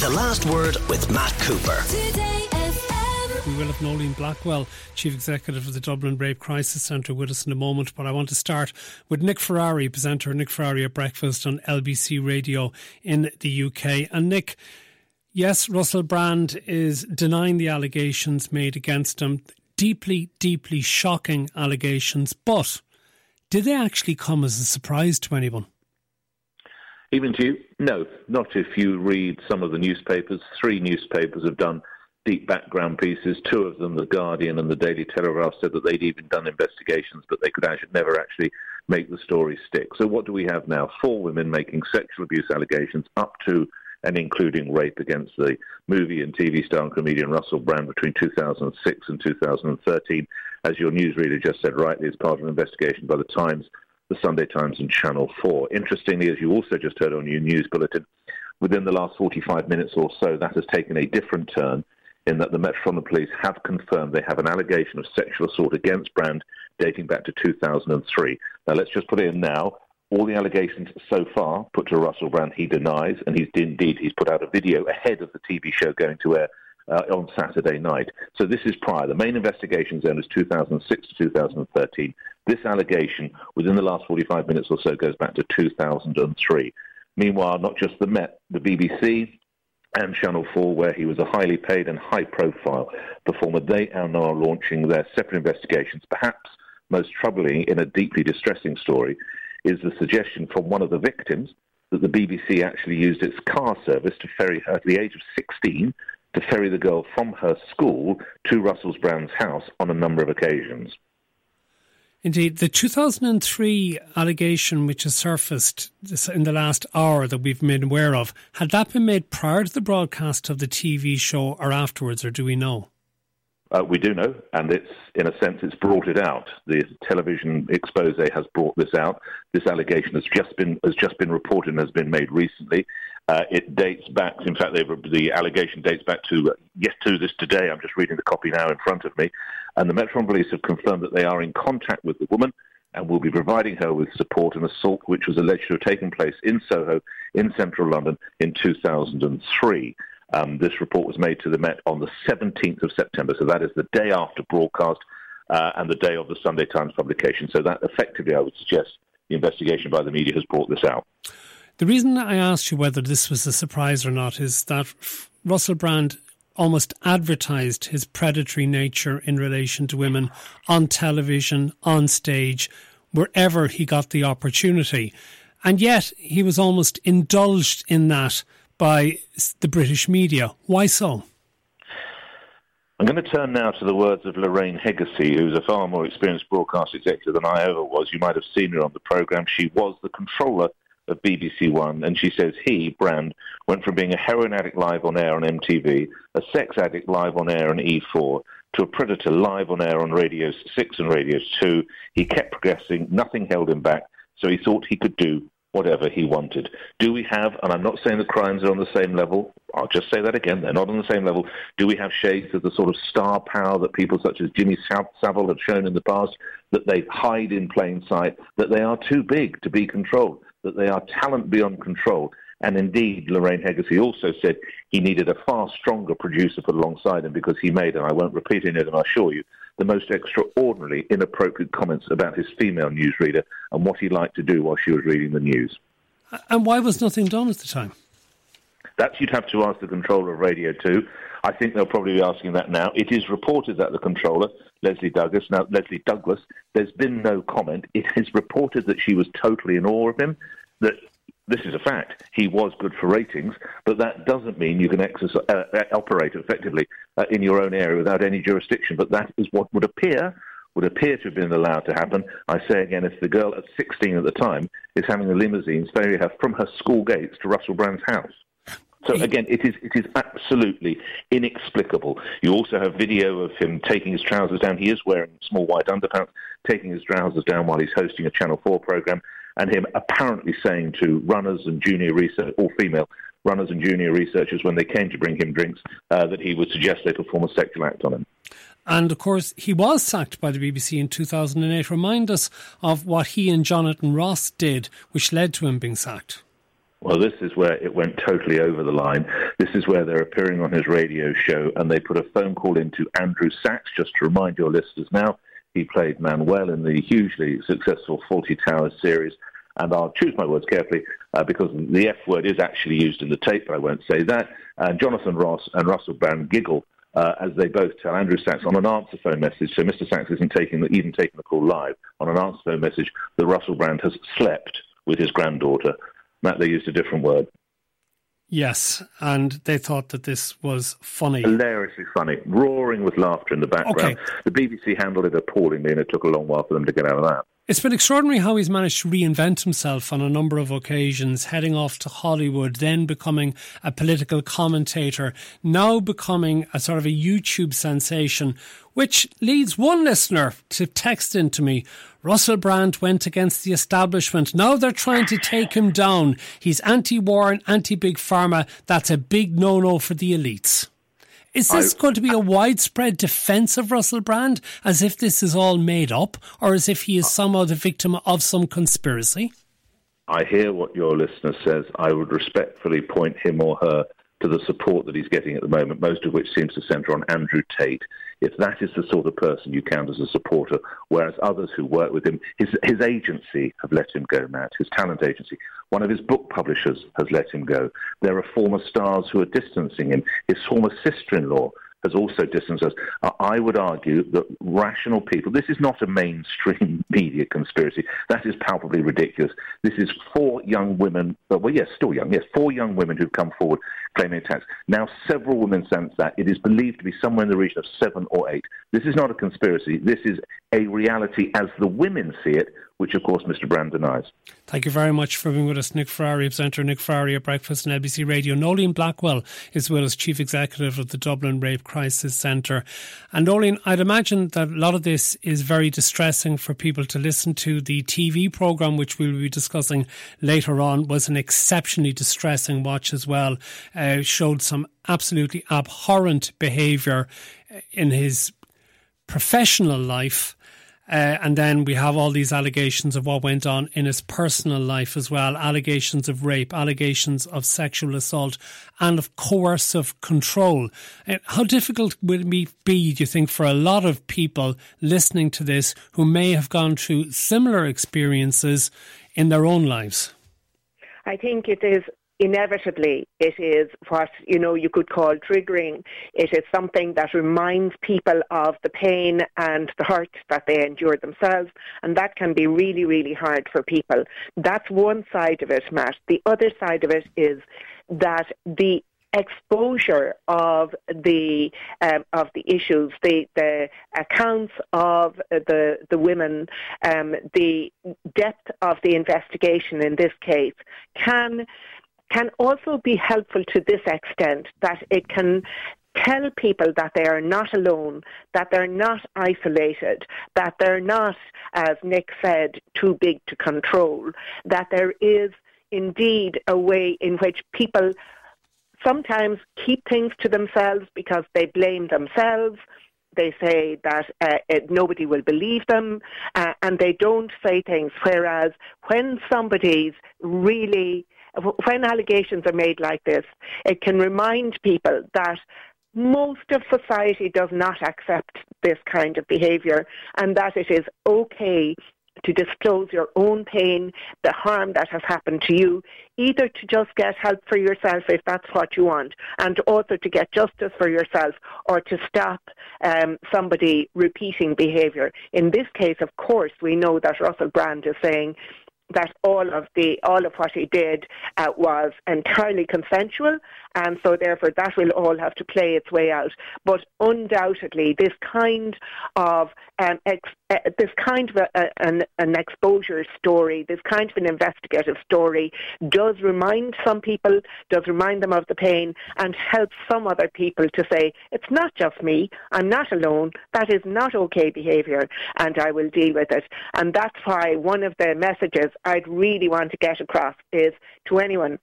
The Last Word with Matt Cooper. We will have Noeline Blackwell, Chief Executive of the Dublin Rape Crisis Centre, with us in a moment. But I want to start with Nick Ferrari, presenter of Nick Ferrari at breakfast on LBC Radio in the UK. And Nick, yes, Russell Brand is denying the allegations made against him. Deeply, deeply shocking allegations. But did they actually come as a surprise to anyone? Even to you? No, not if you read some of the newspapers. Three newspapers have done deep background pieces. Two of them, The Guardian and the Daily Telegraph, said that they'd even done investigations, but they could actually never actually make the story stick. So what do we have now? Four women making sexual abuse allegations up to and including rape against the movie and TV star and comedian Russell Brand between 2006 and 2013. As your newsreader just said rightly, as part of an investigation by the Times, the Sunday Times, and Channel 4. Interestingly, as you also just heard on your news bulletin, within the last 45 minutes or so, that has taken a different turn in that the Metropolitan Police have confirmed they have an allegation of sexual assault against Brand dating back to 2003. Now, let's just put it in now. All the allegations so far put to Russell Brand, he denies, and he's indeed he's put out a video ahead of the TV show going to air uh, on Saturday night. So this is prior. The main investigation zone is 2006 to 2013. This allegation, within the last 45 minutes or so, goes back to 2003. Meanwhile, not just the Met, the BBC, and Channel 4, where he was a highly paid and high profile performer, they are now launching their separate investigations. Perhaps most troubling in a deeply distressing story is the suggestion from one of the victims that the BBC actually used its car service to ferry her at the age of 16 to ferry the girl from her school to Russell's Brand's house on a number of occasions. Indeed, the 2003 allegation which has surfaced in the last hour that we've made aware of, had that been made prior to the broadcast of the TV show or afterwards, or do we know? Uh, we do know, and it's in a sense it's brought it out. The television expose has brought this out. This allegation has just been has just been reported and has been made recently. Uh, it dates back. In fact, the allegation dates back to uh, yes to this today. I'm just reading the copy now in front of me, and the Metropolitan Police have confirmed that they are in contact with the woman and will be providing her with support. An assault which was alleged to have taken place in Soho, in central London, in 2003. Um, this report was made to the Met on the 17th of September, so that is the day after broadcast uh, and the day of the Sunday Times publication. So that effectively, I would suggest, the investigation by the media has brought this out. The reason I asked you whether this was a surprise or not is that Russell Brand almost advertised his predatory nature in relation to women on television, on stage, wherever he got the opportunity. And yet he was almost indulged in that by the British media. Why so? I'm going to turn now to the words of Lorraine Heggessey, who's a far more experienced broadcast executive than I ever was. You might have seen her on the programme. She was the controller of BBC One, and she says he, Brand, went from being a heroin addict live on air on MTV, a sex addict live on air on E4, to a predator live on air on Radio 6 and Radio 2. He kept progressing, nothing held him back, so he thought he could do whatever he wanted. Do we have, and I'm not saying the crimes are on the same level, I'll just say that again, they're not on the same level. Do we have shades of the sort of star power that people such as Jimmy Savile have shown in the past, that they hide in plain sight, that they are too big to be controlled, that they are talent beyond control? And indeed, Lorraine Heggessey also said he needed a far stronger producer put alongside him because he made, and I won't repeat of them, I assure you, the most extraordinarily inappropriate comments about his female newsreader and what he liked to do while she was reading the news. And why was nothing done at the time? That you'd have to ask the controller of Radio 2. I think they'll probably be asking that now. It is reported that the controller, Lesley Douglas, now Lesley Douglas, there's been no comment. It is reported that she was totally in awe of him, that this is a fact. He was good for ratings, but that doesn't mean you can exercise, uh, operate effectively uh, in your own area without any jurisdiction. But that is what would appear would appear to have been allowed to happen. I say again, if the girl at 16 at the time is having the limousines ferry her from her school gates to Russell Brand's house. So again, it is it is absolutely inexplicable. You also have video of him taking his trousers down. He is wearing small white underpants, taking his trousers down while he's hosting a Channel 4 program and him apparently saying to runners and junior research, all female runners and junior researchers, when they came to bring him drinks, uh, that he would suggest they perform a sexual act on him. And of course, he was sacked by the BBC in 2008. Remind us of what he and Jonathan Ross did, which led to him being sacked. Well, this is where it went totally over the line. This is where they're appearing on his radio show, and they put a phone call into Andrew Sachs, just to remind your listeners now. He played Manuel in the hugely successful Fawlty Towers series. And I'll choose my words carefully uh, because the F word is actually used in the tape, but I won't say that. And Jonathan Ross and Russell Brand giggle uh, as they both tell Andrew Sachs on an answer phone message. So Mr. Sachs isn't taking the, even taking the call live on an answer phone message that Russell Brand has slept with his granddaughter. Matt, they used a different word. Yes, and they thought that this was funny. Hilariously funny, roaring with laughter in the background. Okay. The BBC handled it appallingly, and it took a long while for them to get out of that. It's been extraordinary how he's managed to reinvent himself on a number of occasions, heading off to Hollywood, then becoming a political commentator, now becoming a sort of a YouTube sensation, which leads one listener to text into me. Russell Brand went against the establishment. Now they're trying to take him down. He's anti war and anti big pharma. That's a big no no for the elites. Is this I, going to be a widespread defence of Russell Brand, as if this is all made up, or as if he is somehow the victim of some conspiracy? I hear what your listener says. I would respectfully point him or her to the support that he's getting at the moment, most of which seems to centre on Andrew Tate. If that is the sort of person you count as a supporter, whereas others who work with him, his, his agency have let him go, Matt, his talent agency. One of his book publishers has let him go. There are former stars who are distancing him. His former sister in law has also distanced us. I would argue that rational people, this is not a mainstream media conspiracy. That is palpably ridiculous. This is four young women, uh, well, yes, still young, yes, four young women who've come forward claiming attacks. Now, several women sense that. It is believed to be somewhere in the region of seven or eight. This is not a conspiracy. This is a reality as the women see it, which of course Mr. Brand denies. Thank you very much for being with us, Nick Ferrari, presenter Nick Ferrari at Breakfast on LBC Radio. Noeline Blackwell is with us, Chief Executive of the Dublin Rape Crisis Centre. And Noeline, I'd imagine that a lot of this is very distressing for people to listen to. The TV programme, which we'll be discussing later on, was an exceptionally distressing watch as well. Uh, showed some absolutely abhorrent behaviour in his professional life uh, and then we have all these allegations of what went on in his personal life as well allegations of rape, allegations of sexual assault, and of coercive control. Uh, how difficult would it be, do you think, for a lot of people listening to this who may have gone through similar experiences in their own lives? I think it is inevitably it is what you know you could call triggering. It is something that reminds people of the pain and the hurt that they endure themselves, and that can be really, really hard for people. That's one side of it, Matt. The other side of it is that the exposure of the um, of the issues, the the accounts of the the women, um, the depth of the investigation in this case can can also be helpful to this extent that it can tell people that they are not alone, that they're not isolated, that they're not, as Nick said, too big to control, that there is indeed a way in which people sometimes keep things to themselves because they blame themselves. They say that uh, it, nobody will believe them, uh, and they don't say things. Whereas when somebody's really when allegations are made like this, it can remind people that most of society does not accept this kind of behaviour and that it is okay to disclose your own pain, the harm that has happened to you, either to just get help for yourself if that's what you want, and also to get justice for yourself or to stop um, somebody repeating behaviour. In this case, of course, we know that Russell Brand is saying that all of the all of what he did uh, was entirely consensual, and so therefore that will all have to play its way out. But undoubtedly, this kind of um, ex, uh, this kind of a, a, an, an exposure story, this kind of an investigative story, does remind some people, does remind them of the pain, and helps some other people to say it's not just me, I'm not alone. That is not okay behaviour, and I will deal with it. And that's why one of the messages I'd really want to get across is to anyone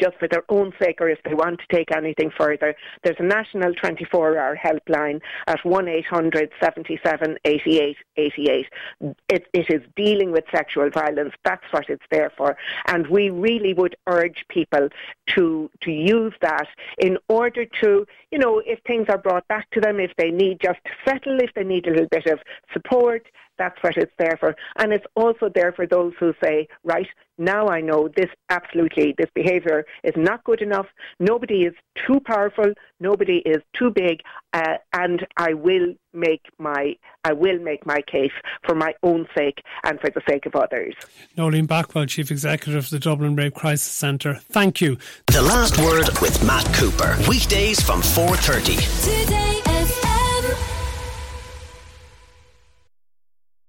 just for their own sake or if they want to take anything further, there's a national 24 hour helpline at 1 800 77 88 88. It, it is dealing with sexual violence. That's what it's there for. And we really would urge people to, to use that in order to, you know, if things are brought back to them, if they need just to settle, if they need a little bit of support, that's what it's there for. And it's also there for those who say, right, now I know this absolutely, this behaviour is not good enough. Nobody is too powerful. Nobody is too big. Uh, and I will make my, I will make my case for my own sake and for the sake of others. Noeline Blackwell, Chief Executive of the Dublin Rape Crisis Centre. Thank you. The Last Word with Matt Cooper. Weekdays from 4.30. Today.